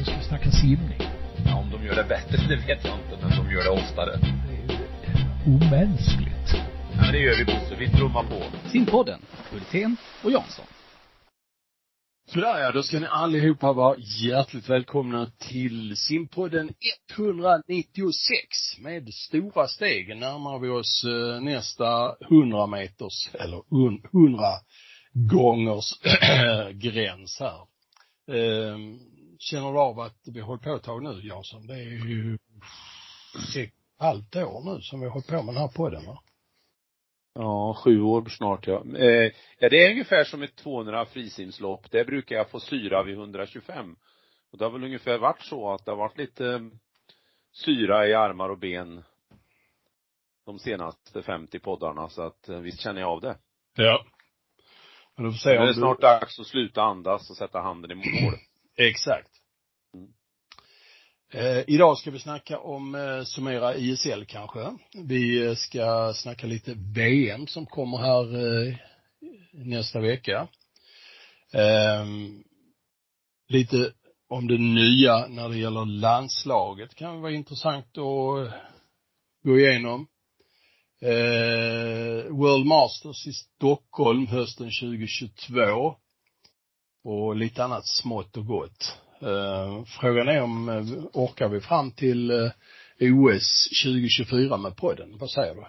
nu ska vi snacka simning. Ja, om de gör det bättre, det vet jag inte, men de gör det oftare. Det är ju omänskligt. Ja, men det gör vi Bosse, vi trummar på. Simpodden, Hultén och Jansson. Sådär ja, då ska ni allihopa vara hjärtligt välkomna till simpodden 196. Med stora steg närmar vi oss eh, nästa 100 meters, eller 100 gångers gräns här. Känner du av att vi har hållit på ett tag nu Jansson? Det är ju ett halvt år nu som vi har hållit på med den här podden va? Ja, sju år snart ja. Eh, ja, det är ungefär som ett 200 frisimslopp. Det brukar jag få syra vid 125. Och det har väl ungefär varit så att det har varit lite eh, syra i armar och ben de senaste 50 poddarna, så att eh, visst känner jag av det. Ja. Men då får se Nu om är det du... snart dags att sluta andas och sätta handen i mål. Exakt. Mm. Eh, idag ska vi snacka om eh, summera ISL kanske. Vi eh, ska snacka lite VM som kommer här eh, nästa vecka. Eh, lite om det nya när det gäller landslaget kan vara intressant att gå igenom. Eh, World Masters i Stockholm hösten 2022 och lite annat smått och gott. Eh, frågan är om eh, orkar vi fram till eh, OS 2024 med podden? Vad säger du?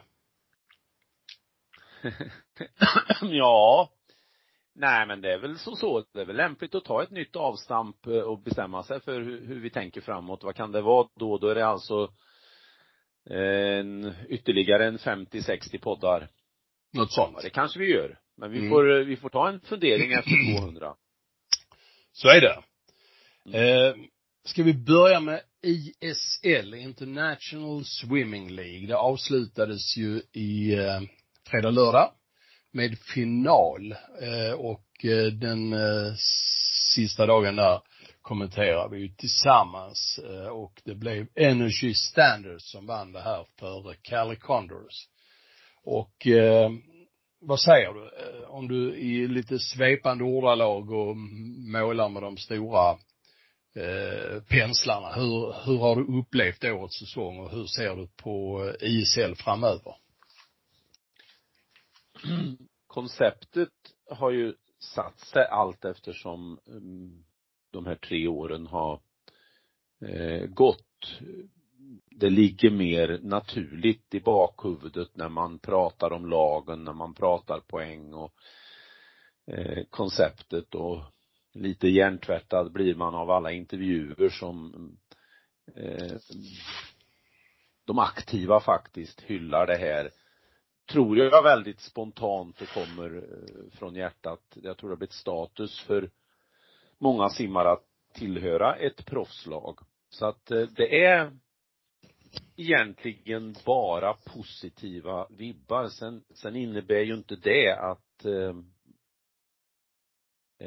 ja. Nej men det är väl som så, det är väl lämpligt att ta ett nytt avstamp och bestämma sig för hur, vi tänker framåt. Vad kan det vara då? Då är det alltså en, ytterligare en 50-60 poddar. Något sånt. Det kanske vi gör. Men vi Mm. får, vi får ta en fundering efter 200. Så är det. Eh, ska vi börja med ISL, International Swimming League. Det avslutades ju i eh, fredag, lördag med final eh, och eh, den eh, sista dagen där kommenterar vi ju tillsammans eh, och det blev Energy Standards som vann det här före Cali Condors. Och eh, vad säger du? Eh, om du i lite svepande ordalag och målar med de stora eh, penslarna. Hur, hur har du upplevt årets säsong och hur ser du på eh, ISL framöver? Konceptet har ju satt sig allt eftersom mm, de här tre åren har eh, gått. Det ligger mer naturligt i bakhuvudet när man pratar om lagen, när man pratar poäng och eh, konceptet och lite hjärntvättad blir man av alla intervjuer som eh, de aktiva faktiskt hyllar det här tror jag väldigt spontant och kommer eh, från hjärtat. Jag tror det har blivit status för många simmare att tillhöra ett proffslag. Så att eh, det är egentligen bara positiva vibbar. Sen, sen innebär ju inte det att eh,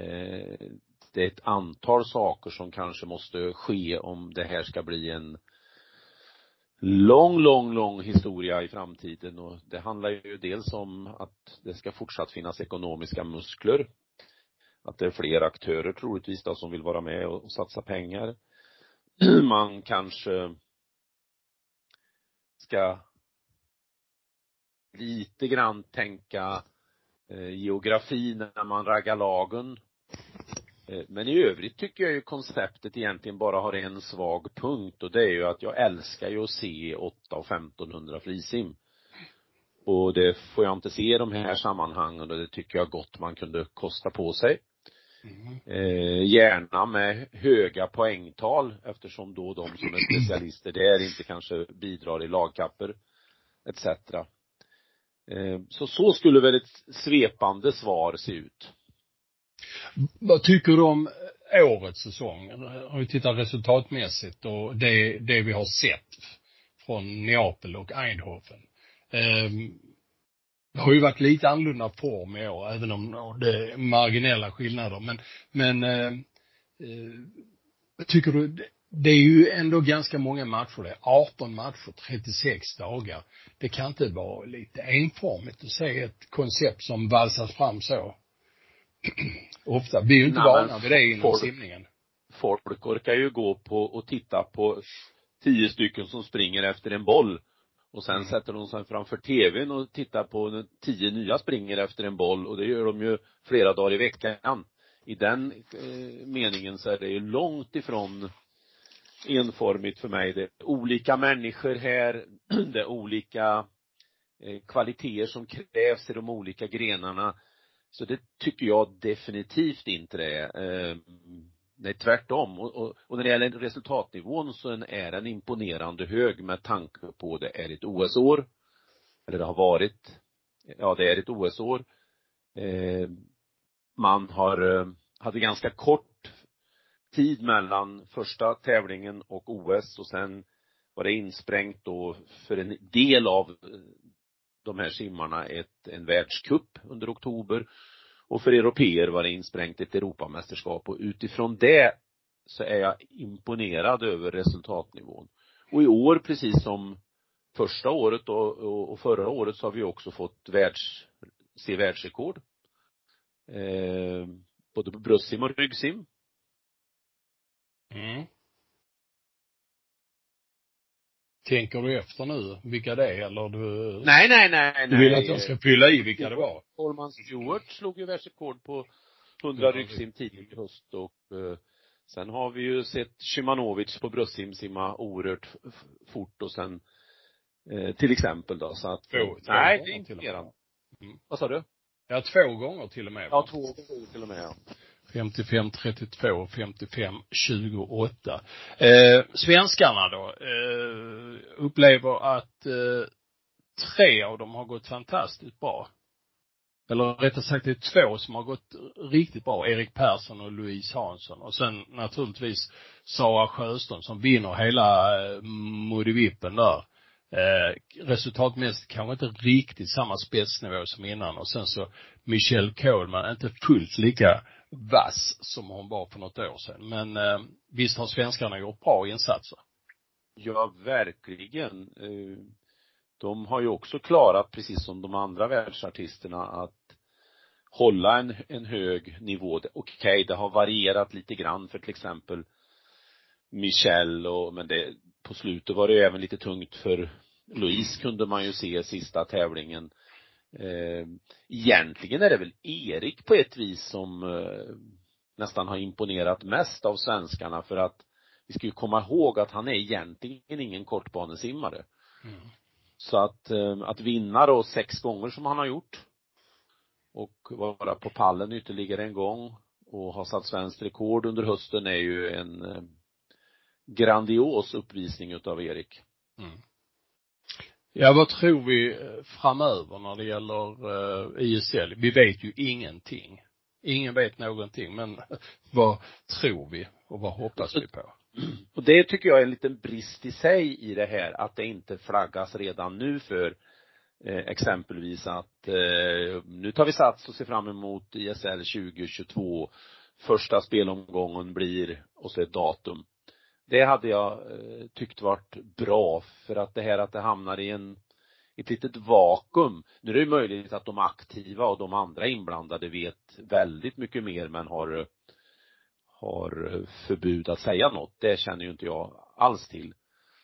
eh, det är ett antal saker som kanske måste ske om det här ska bli en lång, lång, lång historia i framtiden och det handlar ju dels om att det ska fortsatt finnas ekonomiska muskler. Att det är fler aktörer troligtvis då som vill vara med och satsa pengar. Man kanske ska lite grann tänka eh, geografi när man raggar lagen. Eh, Men i övrigt tycker jag ju konceptet egentligen bara har en svag punkt och det är ju att jag älskar ju att se 8 och 1500 frisim. Och det får jag inte se i de här sammanhangen och det tycker jag gott man kunde kosta på sig. Eh, gärna med höga poängtal eftersom då de som är specialister där inte kanske bidrar i lagkapper etc. Eh, så så skulle väl ett svepande svar se ut. Vad tycker du om årets säsong? Har vi tittat resultatmässigt och det, det vi har sett från Neapel och Eindhoven. Ehm, det har ju varit lite annorlunda form i år, även om det är marginella skillnader. Men, men eh, eh, tycker du, det är ju ändå ganska många matcher det. 18 matcher, 36 dagar. Det kan inte vara lite enformigt att se ett koncept som valsas fram så ofta. Vi är ju inte Nej, vana vid det inom folk- simningen. folk orkar ju gå på och titta på tio stycken som springer efter en boll och sen Mm. sätter de sig framför tvn och tittar på tio nya springer efter en boll och det gör de ju flera dagar i veckan. I den eh, meningen så är det ju långt ifrån enformigt för mig. Det är olika människor här, det är olika eh, kvaliteter som krävs i de olika grenarna. Så det tycker jag definitivt inte det är. Eh, Nej, tvärtom. Och, och, och när det gäller resultatnivån så är den imponerande hög med tanke på det är ett OS-år. Eller det har varit. Ja, det är ett OS-år. Eh, man har, eh, hade ganska kort tid mellan första tävlingen och OS och sen var det insprängt då för en del av eh, de här simmarna ett, en världscup under oktober och för europeer var det insprängt ett Europamästerskap och utifrån det så är jag imponerad över resultatnivån. Och i år, precis som första året och, och, och förra året så har vi också fått världs, se världsrekord. Eh, både på bröstsim och ryggsim. Mm. Tänker du efter nu vilka det är eller du? Nej, nej, nej, Du vill nej. att jag ska fylla i vilka det var? Coleman Stewart slog ju världsrekord på 100 Ja, ryggsim tidigt i höst och eh, sen har vi ju sett Shimanovic på bröstsim simma oerhört fort och sen eh, till exempel då så att Två, två nej, det är imponerande. Mm. Vad sa du? Ja, två gånger till och med. Ja, två gånger till och med ja. 55 32 och 55 28. Eh, svenskarna då, eh, upplever att eh, tre av dem har gått fantastiskt bra. Eller rättare sagt det är två som har gått riktigt bra. Erik Persson och Louise Hansson. Och sen naturligtvis Sara Sjöström som vinner hela eh, Modivippen där. Eh, resultatmässigt kanske inte riktigt samma spetsnivå som innan och sen så Michelle Coleman, inte fullt lika vass som hon var för något år sedan. Men eh, visst har svenskarna gjort bra insatser. Ja, verkligen. Eh, de har ju också klarat, precis som de andra världsartisterna, att hålla en, en hög nivå. Okej, det har varierat lite grann för till exempel Michelle och, men det, på slutet var det ju även lite tungt för Louise kunde man ju se sista tävlingen. Eh, egentligen är det väl Erik på ett vis som eh, nästan har imponerat mest av svenskarna för att vi ska ju komma ihåg att han är egentligen ingen kortbanesimmare. Mm. Så att, eh, att vinna då sex gånger som han har gjort och vara på pallen ytterligare en gång och ha satt svenskt rekord under hösten är ju en grandios uppvisning utav Erik. Mm. Ja, vad tror vi eh, framöver när det gäller eh, ISL? Vi vet ju ingenting. Ingen vet någonting, men vad tror vi och vad hoppas vi på? Och det tycker jag är en liten brist i sig i det här, att det inte flaggas redan nu för eh, exempelvis att eh, nu tar vi sats och ser fram emot ISL 2022. Första spelomgången blir, och så ett datum. Det hade jag eh, tyckt varit bra för att det här att det hamnar i en ett litet vakuum. Nu är det ju möjligt att de aktiva och de andra inblandade vet väldigt mycket mer men har har förbud att säga något. Det känner ju inte jag alls till.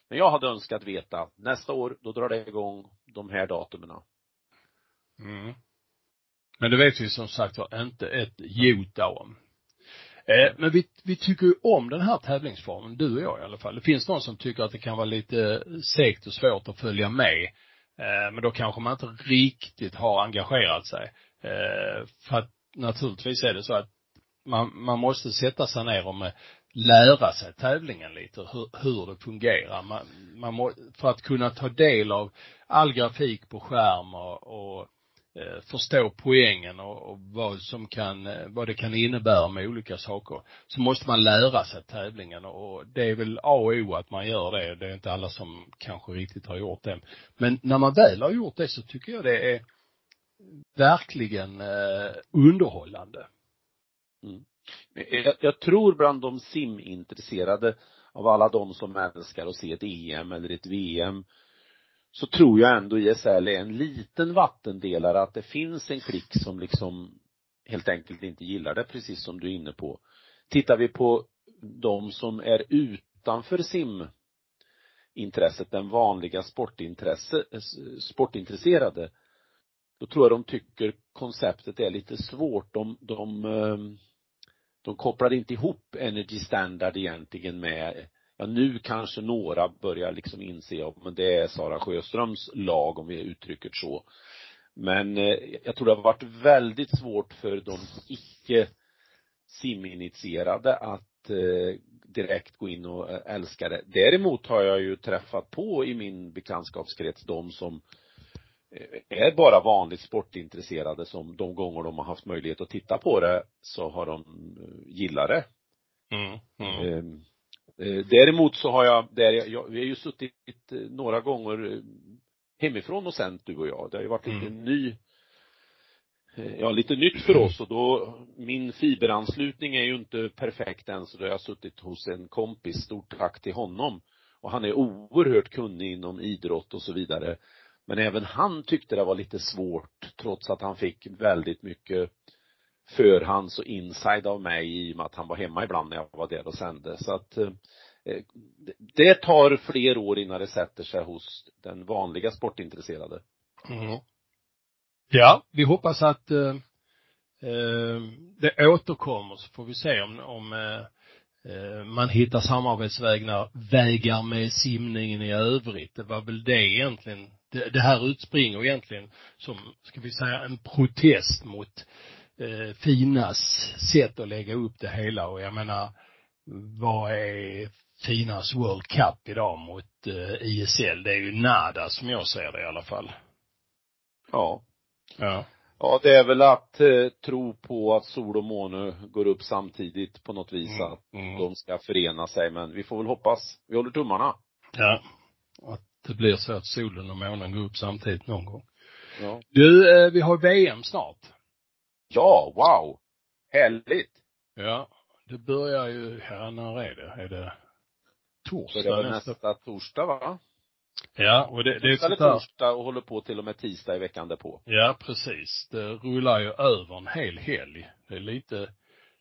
Men jag hade önskat veta, nästa år, då drar det igång de här datumen. Mm. Men det vet vi som sagt var inte ett jota om. Eh, men vi, vi tycker ju om den här tävlingsformen, du och jag i alla fall. Det finns någon som tycker att det kan vara lite segt och svårt att följa med. Eh, men då kanske man inte riktigt har engagerat sig. Eh, för att naturligtvis är det så att man, man måste sätta sig ner och med, lära sig tävlingen lite, hur, hur det fungerar. Man, man må, för att kunna ta del av all grafik på skärm och, och Eh, förstå poängen och, och vad som kan, eh, vad det kan innebära med olika saker, så måste man lära sig tävlingen och det är väl A och O att man gör det. Det är inte alla som kanske riktigt har gjort det. Men när man väl har gjort det så tycker jag det är verkligen eh, underhållande. Mm. Jag, jag tror bland de simintresserade av alla de som älskar att se ett EM eller ett VM så tror jag ändå ISL är en liten vattendelare att det finns en klick som liksom helt enkelt inte gillar det, precis som du är inne på. Tittar vi på de som är utanför simintresset, den vanliga sportintresse, sportintresserade, då tror jag de tycker konceptet är lite svårt. De, de, eh, de kopplar inte ihop Energy Standard egentligen med, ja nu kanske några börjar liksom inse, ja men det är Sara Sjöströms lag om vi uttrycker så. Men eh, jag tror det har varit väldigt svårt för de icke siminitierade att eh, direkt gå in och eh, älska det. Däremot har jag ju träffat på i min bekantskapskrets de som är bara vanligt sportintresserade som de gånger de har haft möjlighet att titta på det så har de gillat det. Mm, mm. Ehm, däremot så har jag, där jag, vi har ju suttit några gånger hemifrån och sänt du och jag. Det har ju varit lite mm. ny ja, lite nytt för oss och då, min fiberanslutning är ju inte perfekt än så då har jag suttit hos en kompis, stort tack till honom. Och han är oerhört kunnig inom idrott och så vidare. Men även han tyckte det var lite svårt trots att han fick väldigt mycket förhands och inside av mig i och med att han var hemma ibland när jag var där och sände. Så att eh, det tar fler år innan det sätter sig hos den vanliga sportintresserade. Mm. Ja, vi hoppas att eh, eh det återkommer så får vi se om, om eh, eh man hittar samarbetsvägar vägar med simningen i övrigt. Det var väl det egentligen, det, det här utspringer egentligen som, ska vi säga, en protest mot eh, Finas sätt att lägga upp det hela och jag menar, vad är Finas World Cup idag mot eh, ISL? Det är ju nada som jag ser det i alla fall. Ja. Ja. Ja, det är väl att eh, tro på att sol och måne går upp samtidigt på något vis, mm. att mm. de ska förena sig, men vi får väl hoppas. Vi håller tummarna. Ja. Att det blir så att solen och månen går upp samtidigt någon gång. Ja. Du, eh, vi har VM snart. Ja, wow. Härligt. Ja. Det börjar ju, ja, när är det? Är det torsdag Börjar nästa, nästa torsdag va? Ja, och det, det är sånt där. torsdag och håller på till och med tisdag i veckan därpå. Ja, precis. Det rullar ju över en hel helg. Det är lite,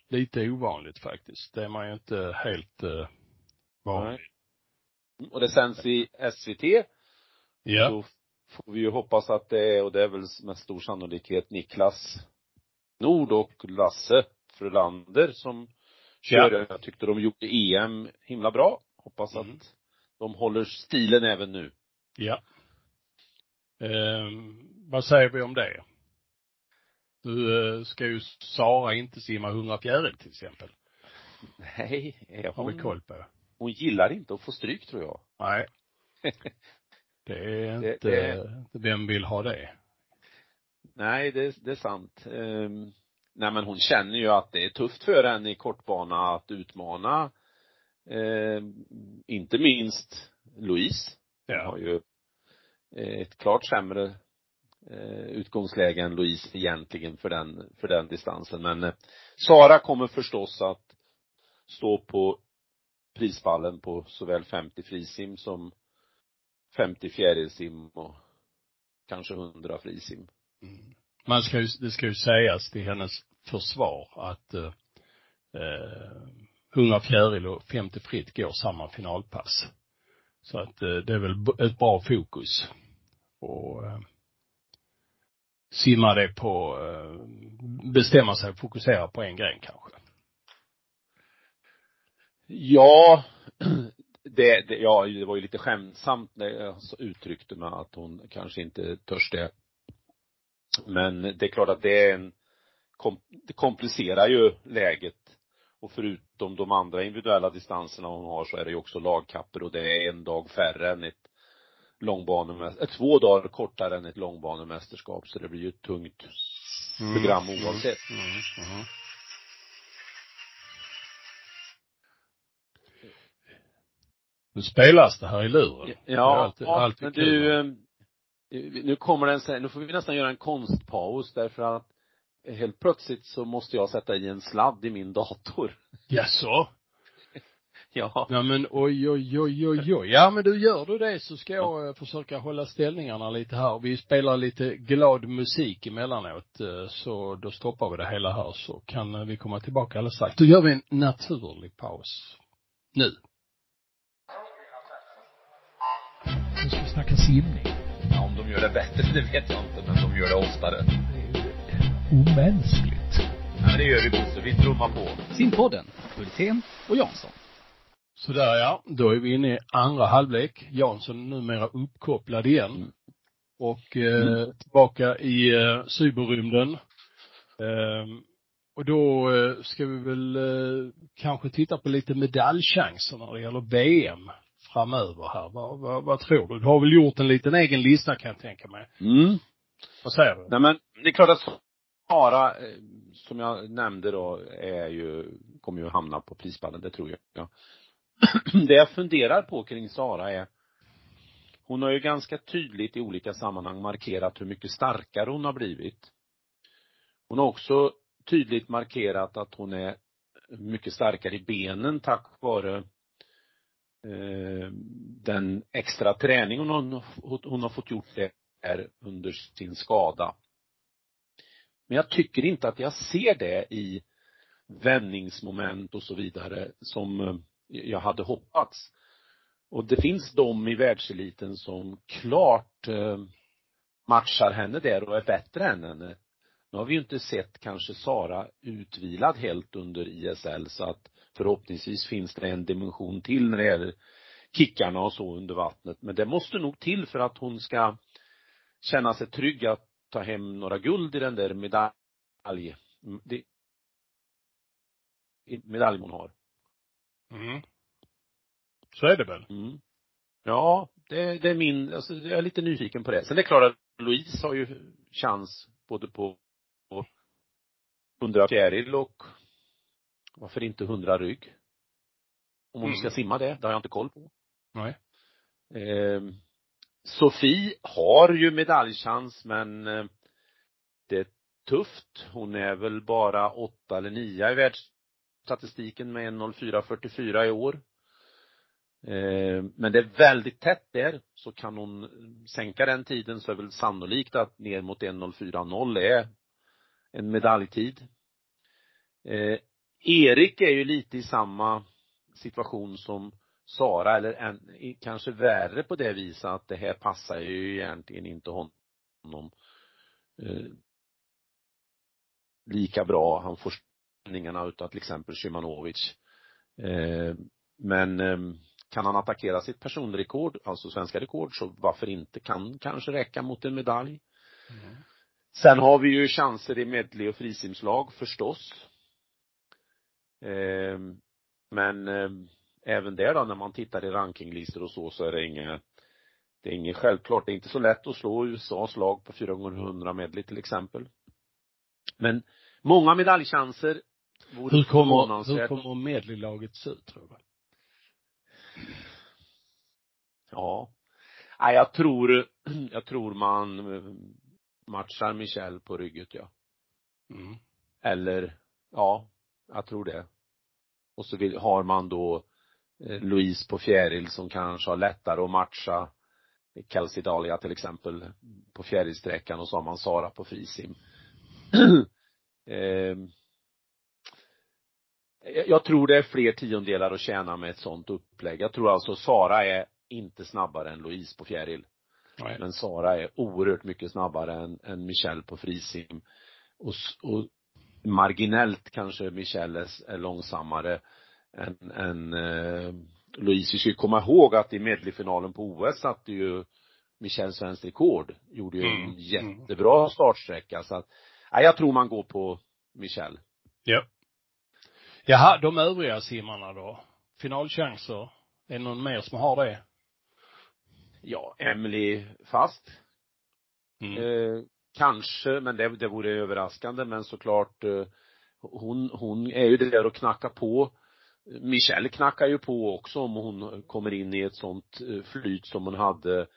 lite ovanligt faktiskt. Det är man ju inte helt uh, van vid. Och det sänds i SVT. Ja. Då får vi ju hoppas att det är, och det är väl med stor sannolikhet Niklas Nord och Lasse Frölander som kör. Ja. Jag tyckte de gjorde EM himla bra. Hoppas mm. att de håller stilen även nu. Ja. Eh, vad säger vi om det? Du eh, ska ju Sara inte simma 100 fjäril till exempel. Nej, hon, har vi koll på. Hon gillar inte att få stryk tror jag. Nej. det är inte, det, det, vem vill ha det? Nej, det, det är sant. Um, nej men hon känner ju att det är tufft för henne i kortbana att utmana eh, inte minst Louise. Ja. har ju eh, ett klart sämre eh, utgångsläge än Louise egentligen för den, för den distansen. Men eh, Sara kommer förstås att stå på prispallen på såväl 50 frisim som 50 fjärilsim och kanske 100 frisim. Mm. Man ska ju, det ska ju sägas till hennes försvar att eh, eh Unga fjäril och 50 fritt går samma finalpass. Så att eh, det är väl ett bra fokus. Och eh, simma det på, eh, bestämma sig och fokusera på en gren kanske. Ja, det, det, ja, det var ju lite skämtsamt när jag uttryckte mig att hon kanske inte törs det. Men det är klart att det är en, det komplicerar ju läget och förutom de andra individuella distanserna hon har så är det ju också lagkapper och det är en dag färre än ett långbanemästerskap, två dagar kortare än ett långbanemästerskap så det blir ju ett tungt mm. program mm. oavsett. Mm. Mm. Nu spelas det här i luren. Ja, alltid, ja alltid men du, eh, nu kommer den nu får vi nästan göra en konstpaus därför att helt plötsligt så måste jag sätta i en sladd i min dator. Jaså? Ja. Ja men oj, oj, oj, oj, oj. Ja men du gör du det så ska jag eh, försöka hålla ställningarna lite här. Vi spelar lite glad musik emellanåt, eh, så då stoppar vi det hela här så kan eh, vi komma tillbaka alldeles strax. Då gör vi en naturlig paus. Nu. Nu ska vi snacka simning. De gör det bättre, det vet jag inte, men de gör det oftare. Det är ju omänskligt. Ja, men det gör vi Bosse, vi trummar på. Simpodden, Hultén och Jansson. Sådär ja, då är vi inne i andra halvlek. Jansson är numera uppkopplad igen. Och eh, tillbaka i eh, cyberrymden. Ehm, och då eh, ska vi väl eh, kanske titta på lite medaljchanser när det gäller VM framöver här. Vad, vad, vad tror du? Du har väl gjort en liten egen lista kan jag tänka mig. Mm. Vad säger du? Nej men, det är klart att Sara, eh, som jag nämnde då, är ju, kommer ju hamna på prispallen, det tror jag. Det jag funderar på kring Sara är, hon har ju ganska tydligt i olika sammanhang markerat hur mycket starkare hon har blivit. Hon har också tydligt markerat att hon är mycket starkare i benen tack vare Eh, den extra träning hon, har- hon har fått gjort det är under sin skada. Men jag tycker inte att jag ser det i vändningsmoment och så vidare som eh, jag hade hoppats. Och det finns de i världseliten som klart eh, matchar henne där och är bättre än henne. Nu har vi ju inte sett kanske Sara utvilad helt under ISL så att förhoppningsvis finns det en dimension till när det gäller kickarna och så under vattnet. Men det måste nog till för att hon ska känna sig trygg att ta hem några guld i den där medalj, det, medalj hon har. Mm. Så är det väl? Mm. Ja, det, det är min, alltså jag är lite nyfiken på det. Sen är det klart att Louise har ju chans både på, på 100 fjäril och varför inte 100 rygg. Om hon Mm. ska simma det, det har jag inte koll på. Nej. Eh, Sofie har ju medaljchans men eh, det är tufft. Hon är väl bara åtta eller nio i världsstatistiken med 1.04.44 i år. Eh, men det är väldigt tätt där, så kan hon sänka den tiden så är det väl sannolikt att ner mot 1.04.0 är en medaljtid. Erik är ju lite i samma situation som Sara, eller en, kanske värre på det viset att det här passar ju egentligen inte honom eh, lika bra. Han får ställningarna utav till exempel Shimanovic. Eh, men eh, kan han attackera sitt personrekord, alltså svenska rekord, så varför inte? Kan kanske räcka mot en medalj. Sen har vi ju chanser i medley och frisimslag förstås. Eh, men eh, även där då när man tittar i rankinglistor och så, så är det inget det är inget självklart. Det är inte så lätt att slå USAs lag på 4 gånger 100 medley till exempel. Men många medaljchanser. Hur kommer, hur kommer medleylaget se ut tror du? Ja. Nej, jag tror, jag tror man eh, matchar Michel på rygget, ja. Mm. Eller, ja, jag tror det. Och så vill, har man då eh, Louise på fjäril som kanske har lättare att matcha Kelsey Dahlia till exempel på fjärilsträckan och så har man Sara på frisim. Ehm, jag- tror det är fler tiondelar att tjäna med ett sånt upplägg. Jag tror alltså Sara är inte snabbare än Louise på fjäril. Nej. Men Sara är oerhört mycket snabbare än, än Michelle på frisim. Och, och marginellt kanske Michelle är, långsammare än, än eh, Louise. Vi ska ju komma ihåg att i medleyfinalen på OS satte ju Michelle svenskt rekord. Gjorde ju en Mm, jättebra startsträcka så att, nej, jag tror man går på Michelle. Ja. Jaha, de övriga simmarna då? Finalchanser? Är det någon mer som har det? Ja, Emily Fast Mm. Eh, kanske, men det, det vore överraskande, men såklart eh, hon, hon är ju där och knackar på. Michelle knackar ju på också om hon kommer in i ett sånt eh, flyt som hon hade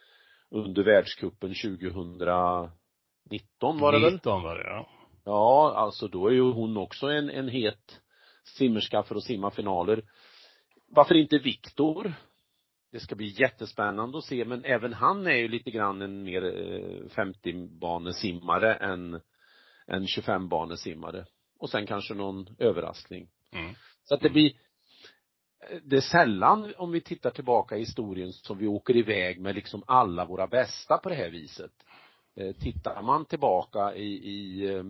under världscupen 2019 var det väl? 19 var det, ja. Ja, alltså då är ju hon också en, en het simmerska för att simma finaler. varför inte Viktor? Det ska bli jättespännande att se, men även han är ju lite grann en mer 50-banesimmare än, än 25-banesimmare. Och sen kanske någon överraskning. Mm. Så att det blir, det är sällan, om vi tittar tillbaka i historien, som vi åker iväg med liksom alla våra bästa på det här viset. Eh, tittar man tillbaka i, i eh,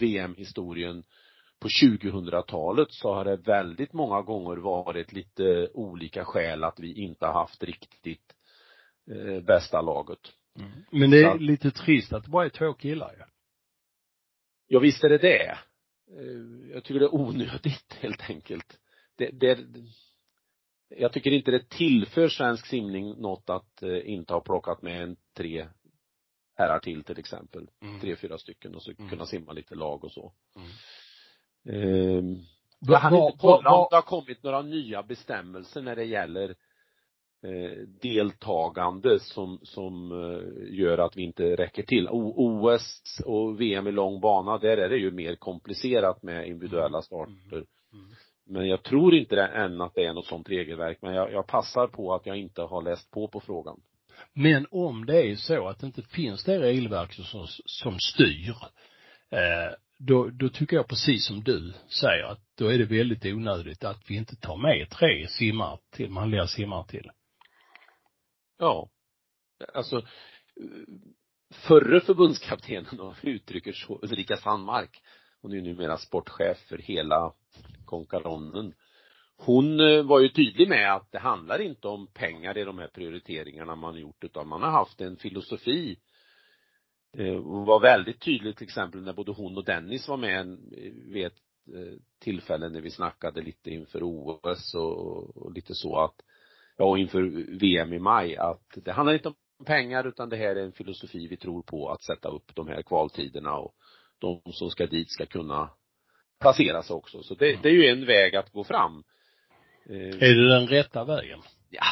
VM-historien på 2000-talet så har det väldigt många gånger varit lite olika skäl att vi inte har haft riktigt eh, bästa laget. Men det är lite trist att det bara är två killar ju. Ja, visst är det det. Eh, Jag tycker det är onödigt helt enkelt. Det, det, jag tycker inte det tillför svensk simning något att eh, inte ha plockat med en tre herrar till till exempel. Mm. Tre, fyra stycken och så Mm. kunna simma lite lag och så. Mm. Va- jag hann inte kolla om det har kommit några nya bestämmelser när det gäller eh, deltagande som, som eh, gör att vi inte räcker till. O, OS och VM i lång bana, där är det ju mer komplicerat med individuella starter. Mm. Men jag tror inte det än att det är något sånt regelverk, men jag, jag passar på att jag inte har läst på på frågan. Men om det är så att det inte finns det regelverk som, som styr, eh, då, då tycker jag precis som du säger att då är det väldigt onödigt att vi inte tar med tre simmar till, manliga simmar till. Ja. Alltså, förre förbundskaptenen, om vi uttrycker så, Ulrika Sandmark, hon är ju numera sportchef för hela konkaronnen. Hon eh, var ju tydlig med att det handlar inte om pengar i de här prioriteringarna man gjort, utan man har haft en filosofi eh, och var väldigt tydlig till exempel när både hon och Dennis var med eh, vid ett eh, tillfälle när vi snackade lite inför OS och, och lite så att ja, och inför VM i maj, att det handlar inte om pengar utan det här är en filosofi vi tror på att sätta upp de här kvaltiderna och de som ska dit ska kunna placera sig också. Så det, det är ju en väg att gå fram. Är det den rätta vägen? ja,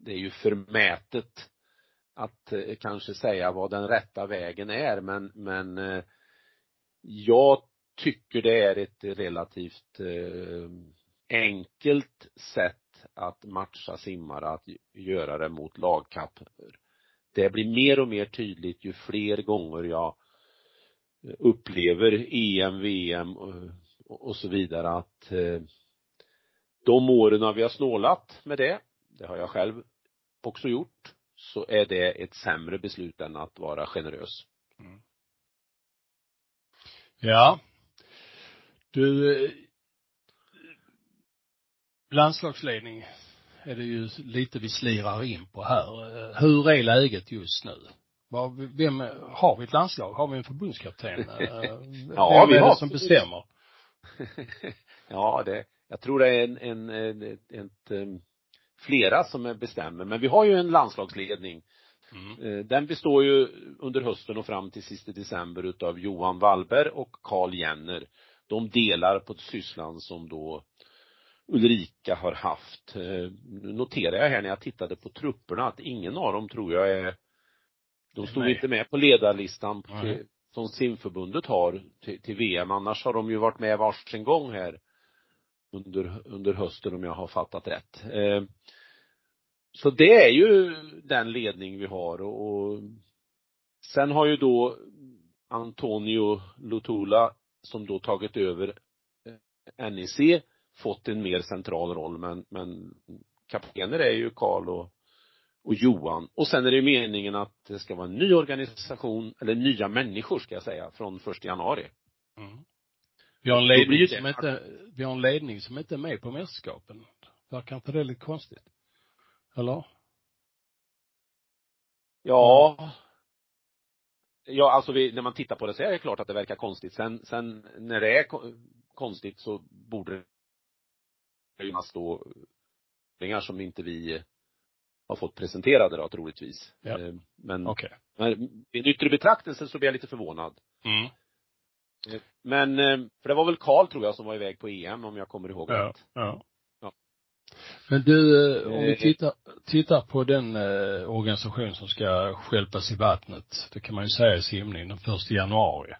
det är ju förmätet att eh, kanske säga vad den rätta vägen är, men, men eh, jag tycker det är ett relativt eh, enkelt sätt att matcha simmare, att göra det mot lagkapper. Det blir mer och mer tydligt ju fler gånger jag upplever EM, VM och, så vidare att de åren har vi har snålat med det, det har jag själv också gjort, så är det ett sämre beslut än att vara generös. Ja. Du, eh, landslagsledning är det ju lite vi slirar in på här. Eh, Hur är läget just nu? Vad, vem, har vi ett landslag? Har vi en förbundskapten? Eh, Ja, vem vi är har det som bestämmer? ja, det, jag tror det är en, en, en ett, ett, em, flera som bestämmer, men vi har ju en landslagsledning. Mm. Eh, Den består ju under hösten och fram till sista december utav Johan Wallberg och Karl Jenner. De delar på sysslan som då Ulrika har haft. Eh, Nu noterar jag här när jag tittade på trupperna att ingen av dem tror jag är de stod Nej. inte med på ledarlistan Nej. till, som simförbundet har till, till VM. Annars har de ju varit med varsin gång här under, under hösten om jag har fattat rätt. Eh, så det är ju den ledning vi har och, och sen har ju då Antonio Lotula som då tagit över eh, NEC fått en mer central roll men, men kaptener är ju Karl och, och Johan. Och sen är det meningen att det ska vara en ny organisation, eller nya människor ska jag säga, från första januari. Mm. Vi har en Då ledning som inte, vi har en ledning som inte är med på mästerskapen. Verkar inte det lite konstigt? Eller? Ja. Ja, alltså vi, när man tittar på det så är det klart att det verkar konstigt. Sen, sen när det är ko- konstigt så borde det ju stå pengar som inte vi har fått presenterade då troligtvis. Ja. Eh, Men, Okej. men vid en yttre betraktelse så blir jag lite förvånad. Mm. Eh, Men, eh, för det var väl Karl tror jag som var iväg på EM om jag kommer ihåg Ja, rätt. ja. Ja. Men du, eh, om vi tittar, tittar på den organisation som ska skälpas i vattnet, det kan man ju säga i simning, den första januari.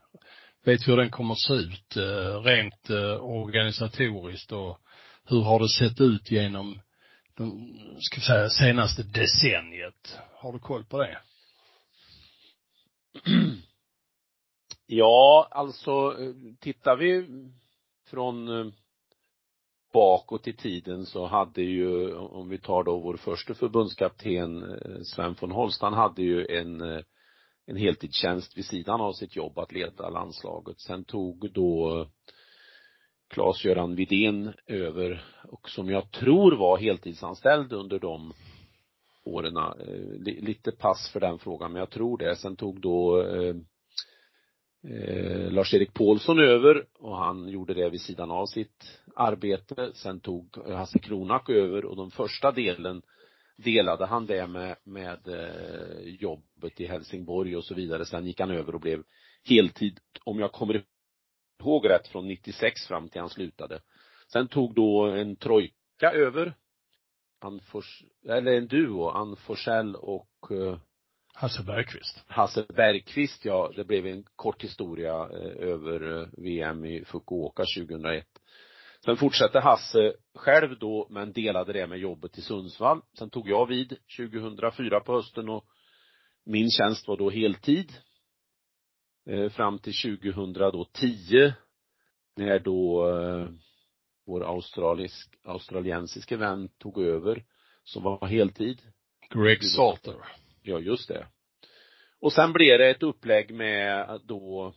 Vet vi hur den kommer att se ut, rent organisatoriskt och hur har det sett ut genom de, ska vi säga, senaste decenniet? Har du koll på det? Ja, alltså eh, tittar vi från eh, bakåt i tiden så hade ju, om vi tar då vår första förbundskapten eh, Sven von Holst, han hade ju en en heltidstjänst vid sidan av sitt jobb att leda landslaget. Sen tog då Claes-Göran Widén över och som jag tror var heltidsanställd under de åren. Lite pass för den frågan, men jag tror det. Sen tog då eh, Lars-Erik Paulsson över och han gjorde det vid sidan av sitt arbete. Sen tog Hasse Kronak över och den första delen delade han det med, med eh, jobbet i Helsingborg och så vidare. Sen gick han över och blev heltid, om jag kommer ihåg rätt, från 96 fram till han slutade. Sen tog då en trojka över. Han Fors, eller en duo, Ann Forsell och eh, Hasse Bergqvist. Hasse Bergqvist, ja, det blev en kort historia eh, över eh, VM i Fukuoka 2001. Sen fortsatte Hasse själv då, men delade det med jobbet i Sundsvall. Sen tog jag vid 2004 på hösten och min tjänst var då heltid. Eh, fram till 2010 när då vår australisk, australiensiske vän tog över, som var heltid. Greg Salter. Ja, just det. Och sen blev det ett upplägg med då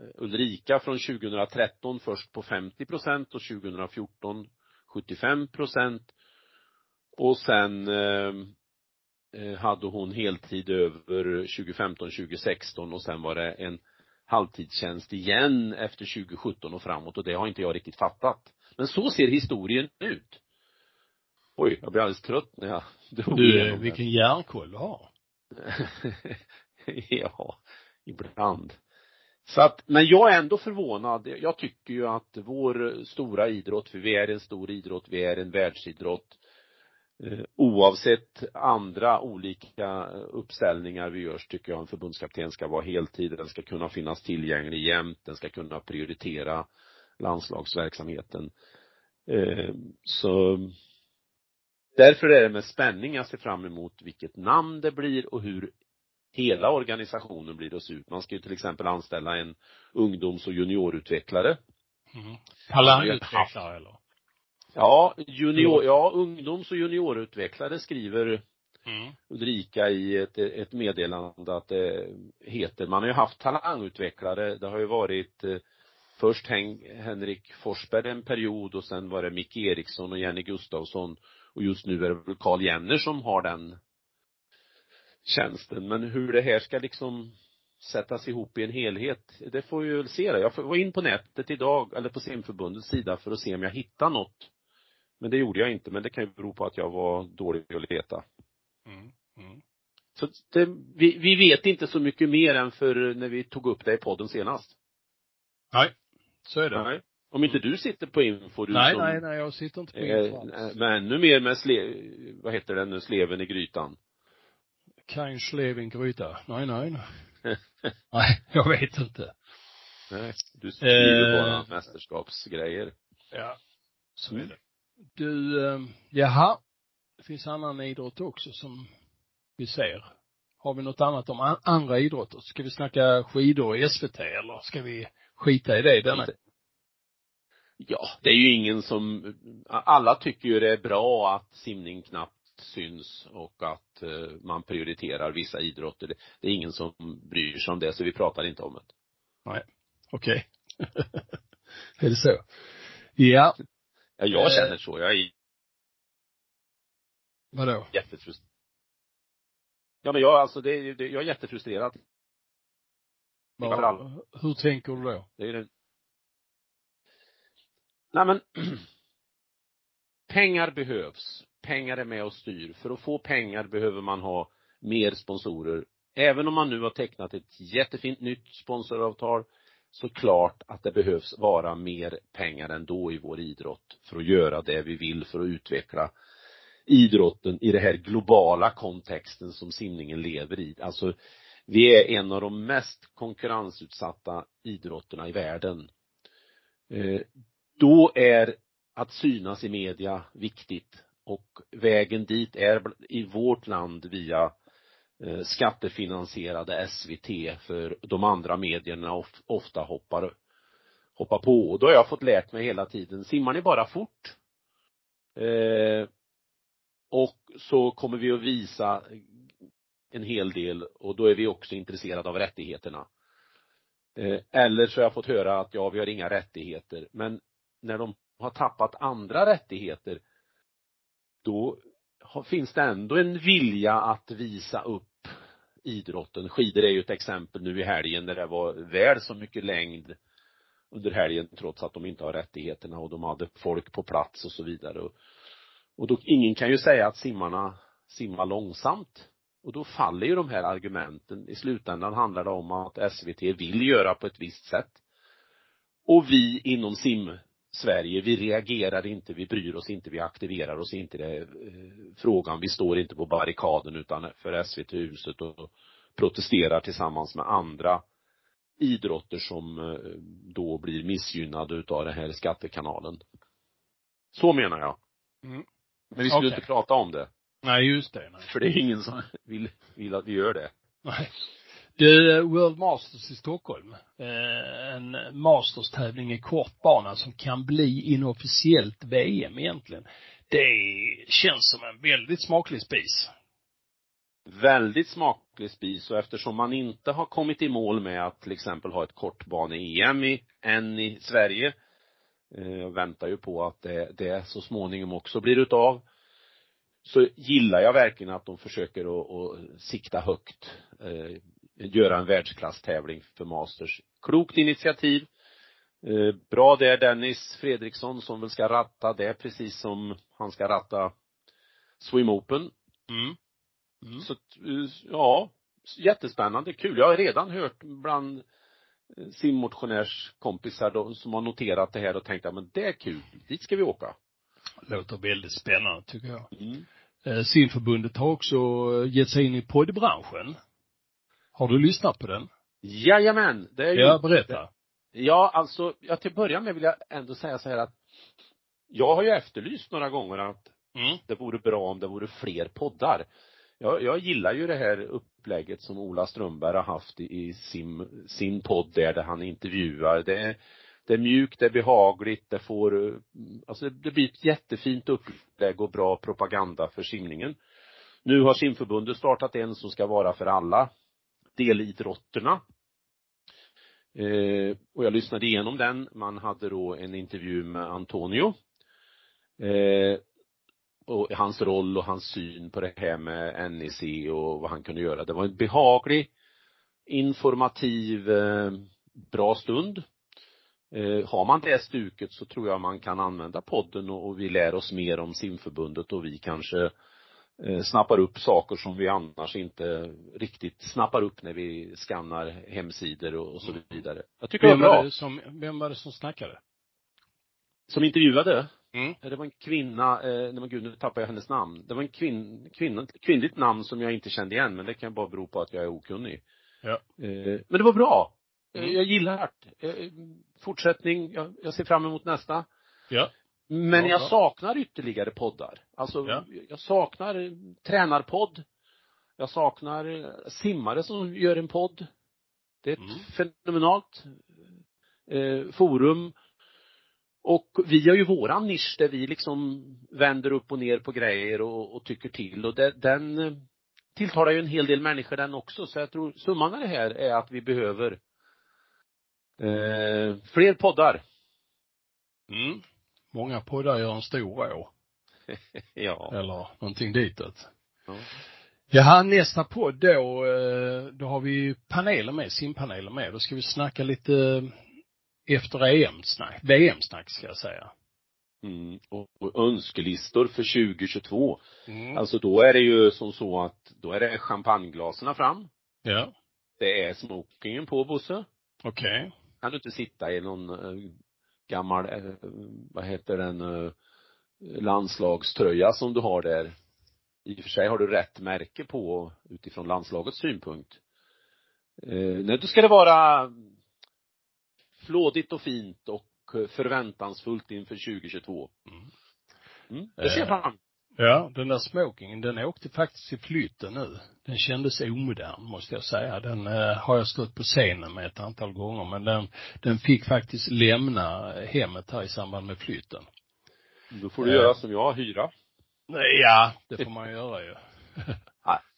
eh, Ulrika från 2013 först på 50 procent och 2014 75 procent. Och sen eh, eh hade hon heltid över 2015, 2016 och sen var det en halvtidstjänst igen efter 2017 och framåt och det har inte jag riktigt fattat. Men så ser historien ut. Oj, jag blir alldeles trött när jag drog Du, vilken järnkoll du har. ja, ibland. Så att, men jag är ändå förvånad. Jag tycker ju att vår stora idrott, för vi är en stor idrott, vi är en världsidrott, eh, oavsett andra olika uppställningar vi gör så tycker jag en förbundskapten ska vara heltid, den ska kunna finnas tillgänglig jämt, den ska kunna prioritera landslagsverksamheten. Eh, så därför är det med spänning jag ser fram emot vilket namn det blir och hur hela organisationen blir att se ut. Man ska ju till exempel anställa en ungdoms och juniorutvecklare. Mm. Talangutvecklare eller? Ja, junior, ja, ungdoms och juniorutvecklare skriver mm. Ulrika i ett, ett meddelande att det heter, man har ju haft talangutvecklare, det har ju varit eh, först Henrik Forsberg en period och sen var det Micke Eriksson och Jenny Gustafsson och just nu är det väl Karl Jenner som har den tjänsten. Men hur det här ska liksom sättas ihop i en helhet, det får vi väl se. Jag var in på nätet idag, eller på simförbundets sida för att se om jag hittar något. Men det gjorde jag inte, men det kan ju bero på att jag var dålig att leta. Mm. Mm. Så det, vi, vi vet inte så mycket mer än för när vi tog upp det i podden senast. Nej, så är det. Nej. Om inte du sitter på info, du Nej, som, nej, nej, jag sitter inte på info eh, Men ännu mer med sle, vad heter den, sleven i grytan. Kein Schlevin gryta. Nej, nej, nej. nej, jag vet inte. Nej, du skriver eh, bara mästerskapsgrejer. Ja, så är det. Du, eh, jaha. Det finns annan idrott också som vi ser. Har vi något annat om an andra idrotter? Ska vi snacka skidor i SVT eller ska vi skita i det denna? Ja, det är ju ingen som, alla tycker ju det är bra att simning knappt syns och att eh, man prioriterar vissa idrotter. Det, är ingen som bryr sig om det, så vi pratar inte om det. Nej, okej. Okay. är det så? Ja. Ja, jag känner så. Jag är Vadå? Jättefrustrerad. Ja, men jag, alltså det, det jag är jättefrustrerad. Ja, hur tänker du då? Det är det. Nej men, pengar behövs pengar är med och styr. För att få pengar behöver man ha mer sponsorer. Även om man nu har tecknat ett jättefint nytt sponsoravtal så klart att det behövs vara mer pengar ändå i vår idrott för att göra det vi vill för att utveckla idrotten i den här globala kontexten som simningen lever i. Alltså, vi är en av de mest konkurrensutsatta idrotterna i världen. Eh, då är att synas i media viktigt och vägen dit är i vårt land via eh, skattefinansierade SVT för de andra medierna ofta hoppar, hoppar på och då har jag fått lärt mig hela tiden, simmar ni bara fort eh, och så kommer vi att visa en hel del och då är vi också intresserade av rättigheterna. Eh, eller så har jag fått höra att ja, vi har inga rättigheter. Men när de har tappat andra rättigheter, då finns det ändå en vilja att visa upp idrotten. Skidor är ju ett exempel nu i helgen där det var väl så mycket längd under helgen trots att de inte har rättigheterna och de hade folk på plats och så vidare. Och, och då, ingen kan ju säga att simmarna simmar långsamt. Och då faller ju de här argumenten. I slutändan handlar det om att SVT vill göra på ett visst sätt. Och vi inom sim Sverige, vi reagerar inte, vi bryr oss inte, vi aktiverar oss inte. Det är eh, frågan, vi står inte på barrikaden utan för SVT-huset och protesterar tillsammans med andra idrotter som eh, då blir missgynnade utav den här skattekanalen. Så menar jag. Mm. Men vi skulle Okej. inte prata om det. Nej, just det. Nej. För det är ingen som vill, vill att vi gör det. Nej. Du, World Masters i Stockholm. Eh, en Masters-tävling i kortbana som kan bli inofficiellt VM egentligen. Det känns som en väldigt smaklig spis. Väldigt smaklig spis och eftersom man inte har kommit i mål med att till exempel ha ett kortbane-EM i, än i Sverige, eh, jag väntar ju på att det, det så småningom också blir utav, så gillar jag verkligen att de försöker att, att sikta högt, eh, göra en världsklasstävling för Masters. Klokt initiativ. Eh, bra där Dennis Fredriksson som väl ska ratta det precis som han ska ratta Swim Open. Mm. Mm. Så, att, eh, ja, jättespännande, kul. Jag har redan hört bland eh, simmotionärskompisar då, som har noterat det här och tänkt, ja men det är kul, dit ska vi åka. Låter väldigt spännande tycker jag. Mm. Simförbundet har också gett sig in i poddbranschen. Har du lyssnat på den? Jajamän, det är ju Ja, berätta. Ja, alltså, ja, till att börja med vill jag ändå säga så här att jag har ju efterlyst några gånger att Mm. det vore bra om det vore fler poddar. Jag, jag gillar ju det här upplägget som Ola Strömberg har haft i, i sin, sin podd där, där han intervjuar. Det är, det är mjukt, det är behagligt, det får, alltså det blir ett jättefint upplägg och bra propaganda för simningen. Nu har simförbundet startat en som ska vara för alla delidrotterna. Eh, och jag lyssnade igenom den. Man hade då en intervju med Antonio. Eh, och hans roll och hans syn på det här med NEC och vad han kunde göra. Det var en behaglig, informativ, eh, bra stund. Eh, har man det stuket så tror jag man kan använda podden och, och vi lär oss mer om simförbundet och vi kanske eh, snappar upp saker som vi annars inte riktigt snappar upp när vi skannar hemsidor och, så vidare. Jag tycker Vem det var var bra. det som, vem var det som snackade? Som intervjuade, Mm. det var en kvinna, eh, nej men gud nu tappar jag hennes namn. Det var en kvinn, kvinna, kvinnligt namn som jag inte kände igen men det kan bara bero på att jag är okunnig. Ja. Eh, men det var bra. Eh, Mm. Jag gillar det. Eh, Fortsättning, jag, jag ser fram emot nästa. Ja. Men Ja, jag saknar ytterligare poddar. Alltså, Ja. jag saknar eh, tränarpodd. Jag saknar eh, simmare som gör en podd. Det är ett Mm. fenomenalt eh, forum. Och vi har ju våran nisch där vi liksom vänder upp och ner på grejer och, och tycker till och det, den eh, tilltalar ju en hel del människor den också så jag tror summan av det här är att vi behöver eh, fler poddar. Mm. Många poddar gör en stor rå. ja. Eller någonting ditåt. ja. Jaha, nästa podd då, eh, då har vi paneler med, simpaneler med. Då ska vi snacka lite efter EM-snack, VM-snack ska jag säga. Mm. Och, och önskelistor för 2022. Mm. Alltså då är det ju som så att då är det champagneglaserna fram. Ja, Det är smokingen på Bosse. okej. Kan du inte sitta i någon eh, gammal, eh, vad heter den, eh, landslagströja som du har där. I och för sig har du rätt märke på utifrån landslagets synpunkt. Eh, nej, då ska det vara flådigt och fint och förväntansfullt inför 2022. Mm. Mm, det ser jag fram. Ja, den där smokingen, den åkte faktiskt i flytten nu. Den kändes omodern, måste jag säga. Den eh, har jag stått på scenen med ett antal gånger, men den, den fick faktiskt lämna hemmet här i samband med flytten. Då får du Eh. göra som jag, hyra. Nej, Ja, det får man göra ju.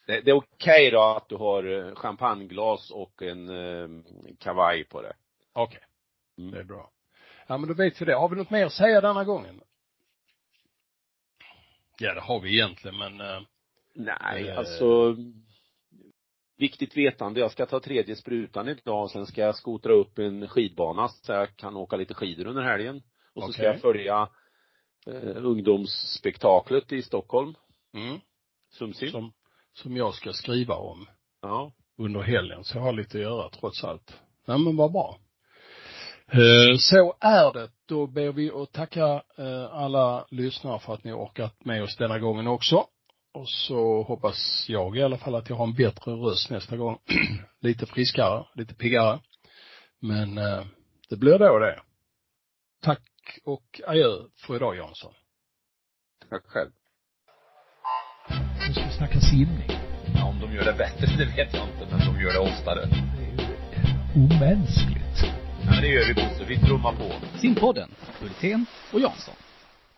Det, det är okej då att du har eh, champagneglas och en eh, kavaj på det. Okej, Mm. det är bra. Ja, men då vet vi det. Har vi något mer att säga denna gången? Ja, det har vi egentligen, men eh, Nej, Eh. alltså viktigt vetande. Jag ska ta tredje sprutan idag och sen ska jag skotra upp en skidbana så jag kan åka lite skidor under helgen. Och så ska jag följa eh, ungdomsspektaklet i Stockholm, mm, Sumsim. som, som jag ska skriva om. Ja. under helgen, så jag har lite att göra trots allt. Nej men vad bra. Eh, Så är det. Då ber vi att tacka eh, alla lyssnare för att ni har orkat med oss denna gången också. Och så hoppas jag i alla fall att jag har en bättre röst nästa gång. lite friskare, lite piggare. Men eh, det blir då det. Tack och adjö för idag Jansson. Tack själv. Nu ska vi snacka simning. Ja, om de gör det bättre, det vet jag inte, men de gör det oftare. Det är ju omänskligt. Men det gör vi Bosse, vi trummar på. Simpodden, Hultén och Jansson.